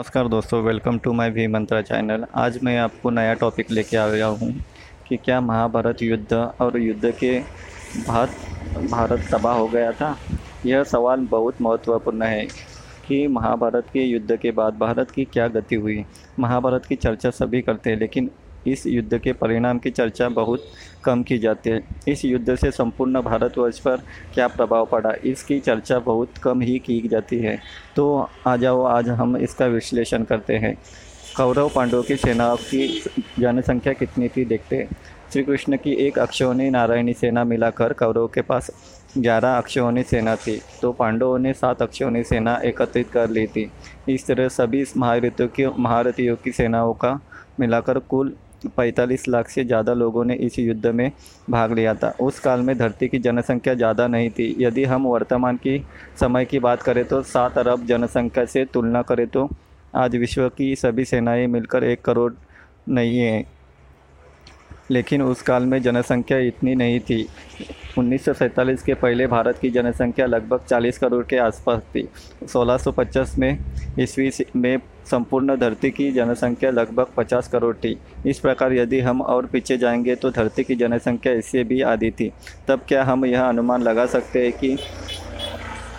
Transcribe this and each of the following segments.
नमस्कार दोस्तों welcome to my V Mantra channel आज मैं आपको नया टॉपिक लेके आया हूँ कि क्या महाभारत युद्ध और युद्ध के बाद भारत तबाह हो गया था? यह सवाल बहुत महत्वपूर्ण है कि महाभारत के युद्ध के बाद भारत की क्या गति हुई? महाभारत की चर्चा सभी करते हैं, लेकिन इस युद्ध के परिणाम की चर्चा बहुत कम की जाती है। इस युद्ध से संपूर्ण भारतवर्ष पर क्या प्रभाव पड़ा? इसकी चर्चा बहुत कम ही की जाती है। तो आ जाओ, आज हम इसका विश्लेषण करते हैं। कौरव पांडवों की सेनाओं की जनसंख्या कितनी थी देखते हैं। श्री कृष्ण की एक अक्षौनी नारायणी सेना मिलाकर कौरव के पास ग्यारह अक्षौनी सेना थी। तो पांडवों ने सात अक्षौनी सेना एकत्रित कर ली थी। इस तरह सभी महारथियों की महारथियों की सेनाओं का मिलाकर कुल पैंतालीस लाख से ज़्यादा लोगों ने इस युद्ध में भाग लिया था। उस काल में धरती की जनसंख्या ज़्यादा नहीं थी। यदि हम वर्तमान की समय की बात करें तो सात अरब जनसंख्या से तुलना करें तो आज विश्व की सभी सेनाएँ मिलकर एक करोड़ नहीं है। लेकिन उस काल में जनसंख्या इतनी नहीं थी। उन्नीस सौ सैंतालीस के पहले भारत की जनसंख्या लगभग 40 करोड़ के आसपास थी। 1650 में ईस्वी में संपूर्ण धरती की जनसंख्या लगभग 50 करोड़ थी। इस प्रकार यदि हम और पीछे जाएँगे तो धरती की जनसंख्या इससे भी आधी थी। तब क्या हम यह अनुमान लगा सकते हैं कि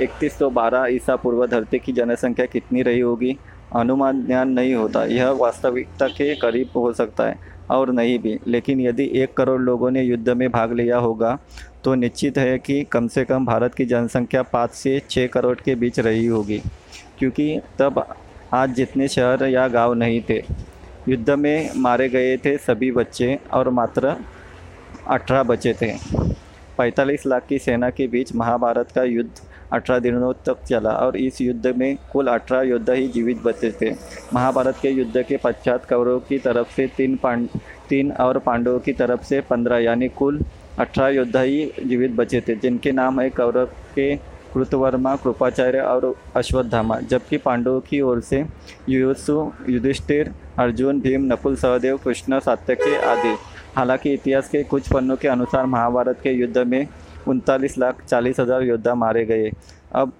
इकतीस सौ बारह ईसा पूर्व धरती की जनसंख्या कितनी रही होगी? अनुमान ज्ञान नहीं होता। यह वास्तविकता के करीब हो सकता है। और नहीं भी। लेकिन यदि एक करोड़ लोगों ने युद्ध में भाग लिया होगा तो निश्चित है कि कम से कम भारत की जनसंख्या पाँच से छः करोड़ के बीच रही होगी। क्योंकि तब आज जितने शहर या गाँव नहीं थे, युद्ध में मारे गए थे सभी बच्चे और मात्र अठारह बचे थे। पैंतालीस लाख की सेना के बीच महाभारत का युद्ध अठारह दिनों तक चला और इस युद्ध में कुल अठारह योद्धा ही जीवित बचे थे। महाभारत के युद्ध के पश्चात कौरव की तरफ़ से तीन पांड, तीन और पांडवों की तरफ़ से पंद्रह यानी कुल अठारह योद्धा ही जीवित बचे थे, जिनके नाम है कौरव के कृतवर्मा, कृपाचार्य और अश्वत्थामा, जबकि पांडवों की ओर से युयुत्सु युधिष्ठिर, अर्जुन, भीम, नकुल, सहदेव, कृष्ण, सात्यकी आदि। हालाँकि इतिहास के कुछ पन्नों के अनुसार महाभारत के युद्ध में उनतालीस लाख चालीस हज़ार योद्धा मारे गए। अब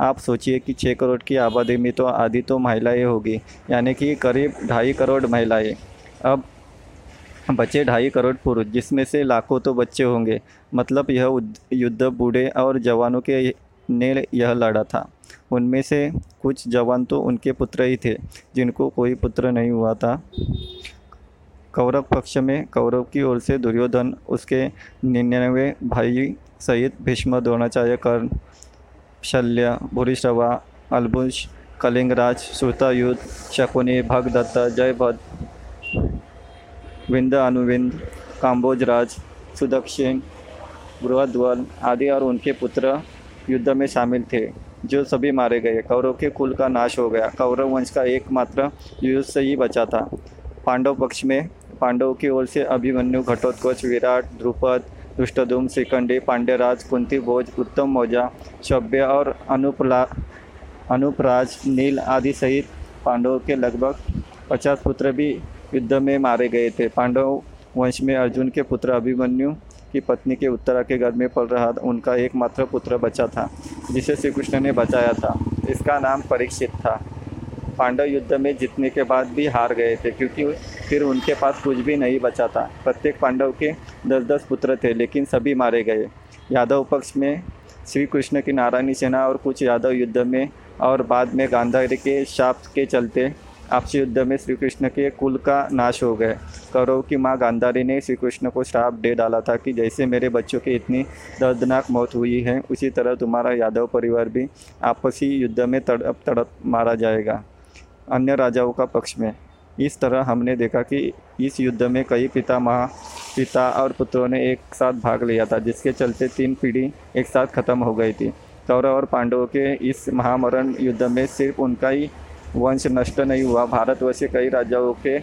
आप सोचिए कि छः करोड़ की आबादी में तो आधी तो महिलाएँ होगी, यानी कि करीब ढाई करोड़ महिलाएँ। अब बचे ढाई करोड़ पुरुष, जिसमें से लाखों तो बच्चे होंगे। मतलब यह युद्ध बूढ़े और जवानों के ने यह लड़ा था। उनमें से कुछ जवान तो उनके पुत्र ही थे, जिनको कोई पुत्र नहीं हुआ था। कौरव पक्ष में कौरव की ओर से दुर्योधन उसके निन्यानवे भाई सहित भीष्म, द्रोणाचार्य कर्ण शल्य भूरिश्रवा, अलबुश, कलिंगराज श्रुतायुद्ध शकुनी, भगदत्त जयभद्र विंद अनुविंद काम्बोजराज, सुदक्षिण, बृहद्वल आदि और उनके पुत्र युद्ध में शामिल थे, जो सभी मारे गए। कौरव के कुल का नाश हो गया। कौरव वंश का एकमात्र युद्ध से ही बचा था। पांडव पक्ष में पांडवों की ओर से अभिमन्यु, घटोत्कच, विराट, ध्रुपद, दुष्टधूम, श्रीखंडी, पांड्यराज, कुंती, भोज, उत्तम मौजा शव्य और अनुपला, अनुपराज, नील आदि सहित पांडवों के लगभग पचास पुत्र भी युद्ध में मारे गए थे। पांडव वंश में अर्जुन के पुत्र अभिमन्यु की पत्नी के उत्तरा के घर में पल रहा, उनका एकमात्र पुत्र बचा था, जिसे श्री कृष्ण ने बचाया था। इसका नाम परीक्षित था। पांडव युद्ध में जीतने के बाद भी हार गए थे, क्योंकि फिर उनके पास कुछ भी नहीं बचा था। प्रत्येक पांडव के दस दस पुत्र थे, लेकिन सभी मारे गए। यादव पक्ष में श्री कृष्ण की नारायणी सेना और कुछ यादव युद्ध में और बाद में गांधारी के शाप के चलते आपसी युद्ध में श्री कृष्ण के कुल का नाश हो गए। कौरव की माँ गांधारी ने श्री कृष्ण को श्राप दे डाला था कि जैसे मेरे बच्चों की इतनी दर्दनाक मौत हुई है, उसी तरह तुम्हारा यादव परिवार भी आपसी युद्ध में तड़प तड़प मारा जाएगा। अन्य राजाओं का पक्ष में। इस तरह हमने देखा कि इस युद्ध में कई पिता माँ पिता और पुत्रों ने एक साथ भाग लिया था, जिसके चलते तीन पीढ़ी एक साथ खत्म हो गई थी। कौरव और पांडवों के इस महामरण युद्ध में सिर्फ़ उनका ही वंश नष्ट नहीं हुआ, भारतवर्ष के कई राजाओं के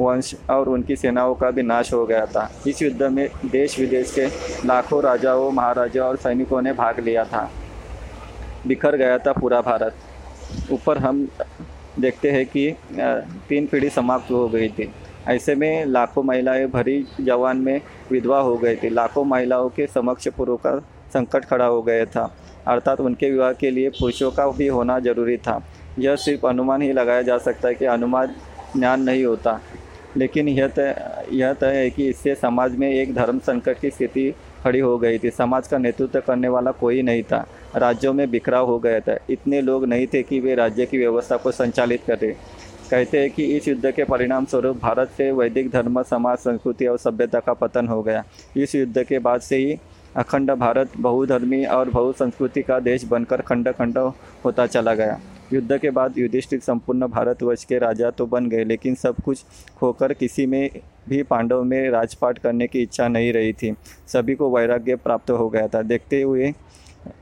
वंश और उनकी सेनाओं का भी नाश हो गया था। इस युद्ध में देश विदेश के लाखों राजाओं, महाराजाओं और सैनिकों ने भाग लिया था। बिखर गया था पूरा भारत। ऊपर हम देखते हैं कि तीन पीढ़ी समाप्त हो गई थी। ऐसे में लाखों महिलाएँ भरी जवान में विधवा हो गई थी। लाखों महिलाओं के समक्ष पुरुष का संकट खड़ा हो गया था। अर्थात उनके विवाह के लिए पुरुषों का भी होना ज़रूरी था। यह सिर्फ़ अनुमान ही लगाया जा सकता है कि अनुमान ज्ञान नहीं होता। लेकिन यह तय यह तय है कि इससे समाज में एक धर्म संकट की स्थिति खड़ी हो गई थी। समाज का नेतृत्व करने वाला कोई नहीं था। राज्यों में बिखराव हो गया था। इतने लोग नहीं थे कि वे राज्य की व्यवस्था को संचालित करें। कहते हैं कि इस युद्ध के परिणाम स्वरूप भारत से वैदिक धर्म, समाज, संस्कृति और सभ्यता का पतन हो गया। इस युद्ध के बाद से ही अखंड भारत, बहुधर्मी और बहुसंस्कृति का देश बनकर खंड खंड होता चला गया। युद्ध के बाद युधिष्ठिर संपूर्ण भारतवर्ष के राजा तो बन गए, लेकिन सब कुछ खोकर किसी में भी पांडव में राजपाट करने की इच्छा नहीं रही थी। सभी को वैराग्य प्राप्त हो गया था। देखते हुए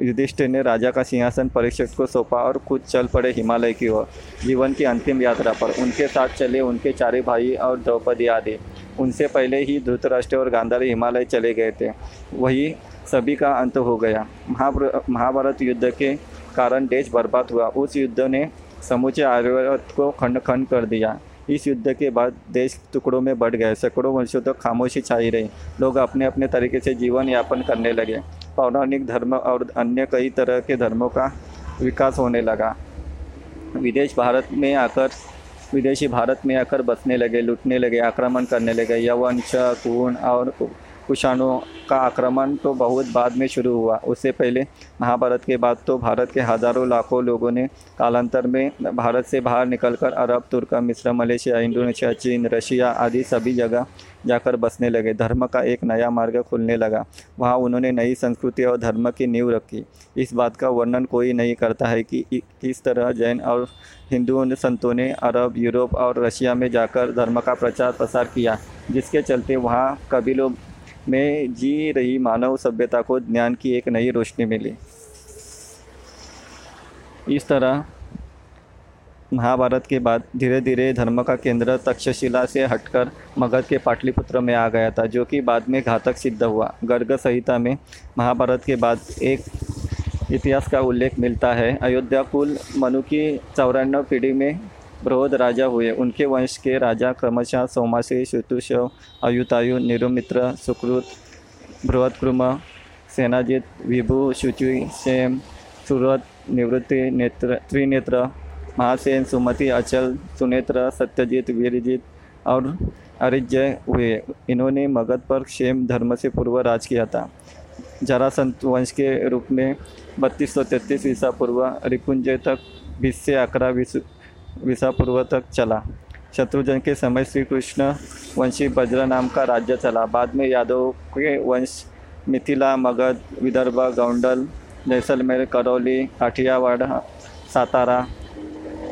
युधिष्ठिर ने राजा का सिंहासन परीक्षक को सौंपा और खुद चल पड़े हिमालय की ओर। जीवन की अंतिम यात्रा पर उनके साथ चले उनके चारे भाई और द्रौपदी आदि। उनसे पहले ही धृतराष्ट्र और गांधारी हिमालय चले गए थे। वही सभी का अंत हो गया। महाभारत युद्ध के कारण देश बर्बाद हुआ। उस युद्ध ने समूचे आयुर्वेद को खंड खंड कर दिया। इस युद्ध के बाद देश टुकड़ों में बढ़ गए। सैकड़ों वर्षों तक तो खामोशी छाई रही। लोग अपने अपने तरीके से जीवन यापन करने लगे। पौराणिक धर्म और अन्य कई तरह के धर्मों का विकास होने लगा। विदेश भारत में आकर, विदेशी भारत में आकर बसने लगे, लूटने लगे, आक्रमण करने लगे यवंश कुण और कुषाणों का आक्रमण तो बहुत बाद में शुरू हुआ। उससे पहले महाभारत के बाद तो भारत के हज़ारों लाखों लोगों ने कालांतर में भारत से बाहर निकलकर अरब, तुर्क, मिस्र, मलेशिया, इंडोनेशिया, चीन, रशिया आदि सभी जगह जाकर बसने लगे। धर्म का एक नया मार्ग खुलने लगा। वहाँ उन्होंने नई संस्कृति और धर्म की नींव रखी। इस बात का वर्णन कोई नहीं करता है कि किस तरह जैन और हिंदुओं संतों ने अरब, यूरोप और रशिया में जाकर धर्म का प्रचार प्रसार किया, जिसके चलते वहाँ कबीलों में जी रही मानव सभ्यता को ज्ञान की एक नई रोशनी मिली। इस तरह महाभारत के बाद धीरे धीरे धर्म का केंद्र तक्षशिला से हटकर मगध के पाटलिपुत्र में आ गया था, जो कि बाद में घातक सिद्ध हुआ। गर्ग संहिता में महाभारत के बाद एक इतिहास का उल्लेख मिलता है। अयोध्या कुल मनु की चौरानवे पीढ़ी में बृहद राजा हुए। उनके वंश के राजा क्रमशः सोमाश्री शुतुशव अयुतायु, निरुमित्र, सुकृत बृहत्कृम सेनाजित, विभु शुचि सेम सुरत निवृत्ति, नेत्र, त्रिनेत्र, महासेन, सुमति, अचल, सुनेत्र, सत्यजीत, वीरजीत और अरिजय हुए। इन्होंने मगध पर क्षेम धर्म से पूर्व राज किया था। जरासंत वंश के रूप में बत्तीस सौ तैंतीस ईसा पूर्व रिपुंजय तक बीस से अकरा विसा पूर्व तक चला. शत्रुजन के समय श्री कृष्ण वंशी बज्र नाम का राज्य चला. बाद में यादव के वंश मिथिला, मगध, विदर्भ, गौंडल, जैसलमेर, करौली, काठियावाड़ा, सातारा,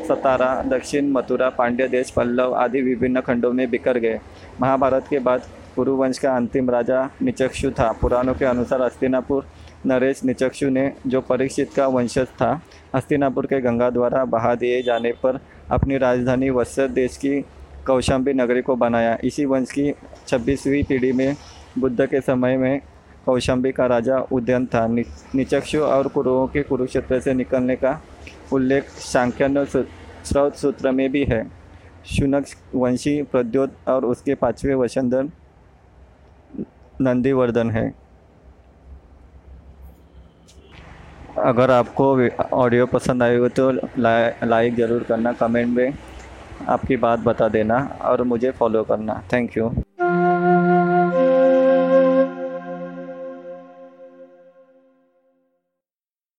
सतारा, दक्षिण मथुरा, पांड्य देश, पल्लव आदि विभिन्न खंडों में बिखर गए. महाभारत के बाद कुरुवंश का अंतिम राजा निचक्षु था. पुराणों के अनुसार हस्तिनापुर नरेश निचक्षु ने जो परीक्षित का वंशज था हस्तिनापुर के गंगा द्वारा बहा दिए जाने पर अपनी राजधानी वत्सर देश की कौशाम्बी नगरी को बनाया। इसी वंश की छब्बीसवीं पीढ़ी में बुद्ध के समय में कौशाम्बी का राजा उद्यन था। नि, निचक्षु और कुरुओं के कुरुक्षेत्र से निकलने का उल्लेख सांख्यन स्रोत सूत्र में भी है। शुनक वंशी प्रद्योत और उसके पाँचवें वशंधर नंदीवर्धन है। अगर आपको ऑडियो पसंद आई हो तो लाइक ज़रूर करना कमेंट में आपकी बात बता देना और मुझे फॉलो करना। Thank you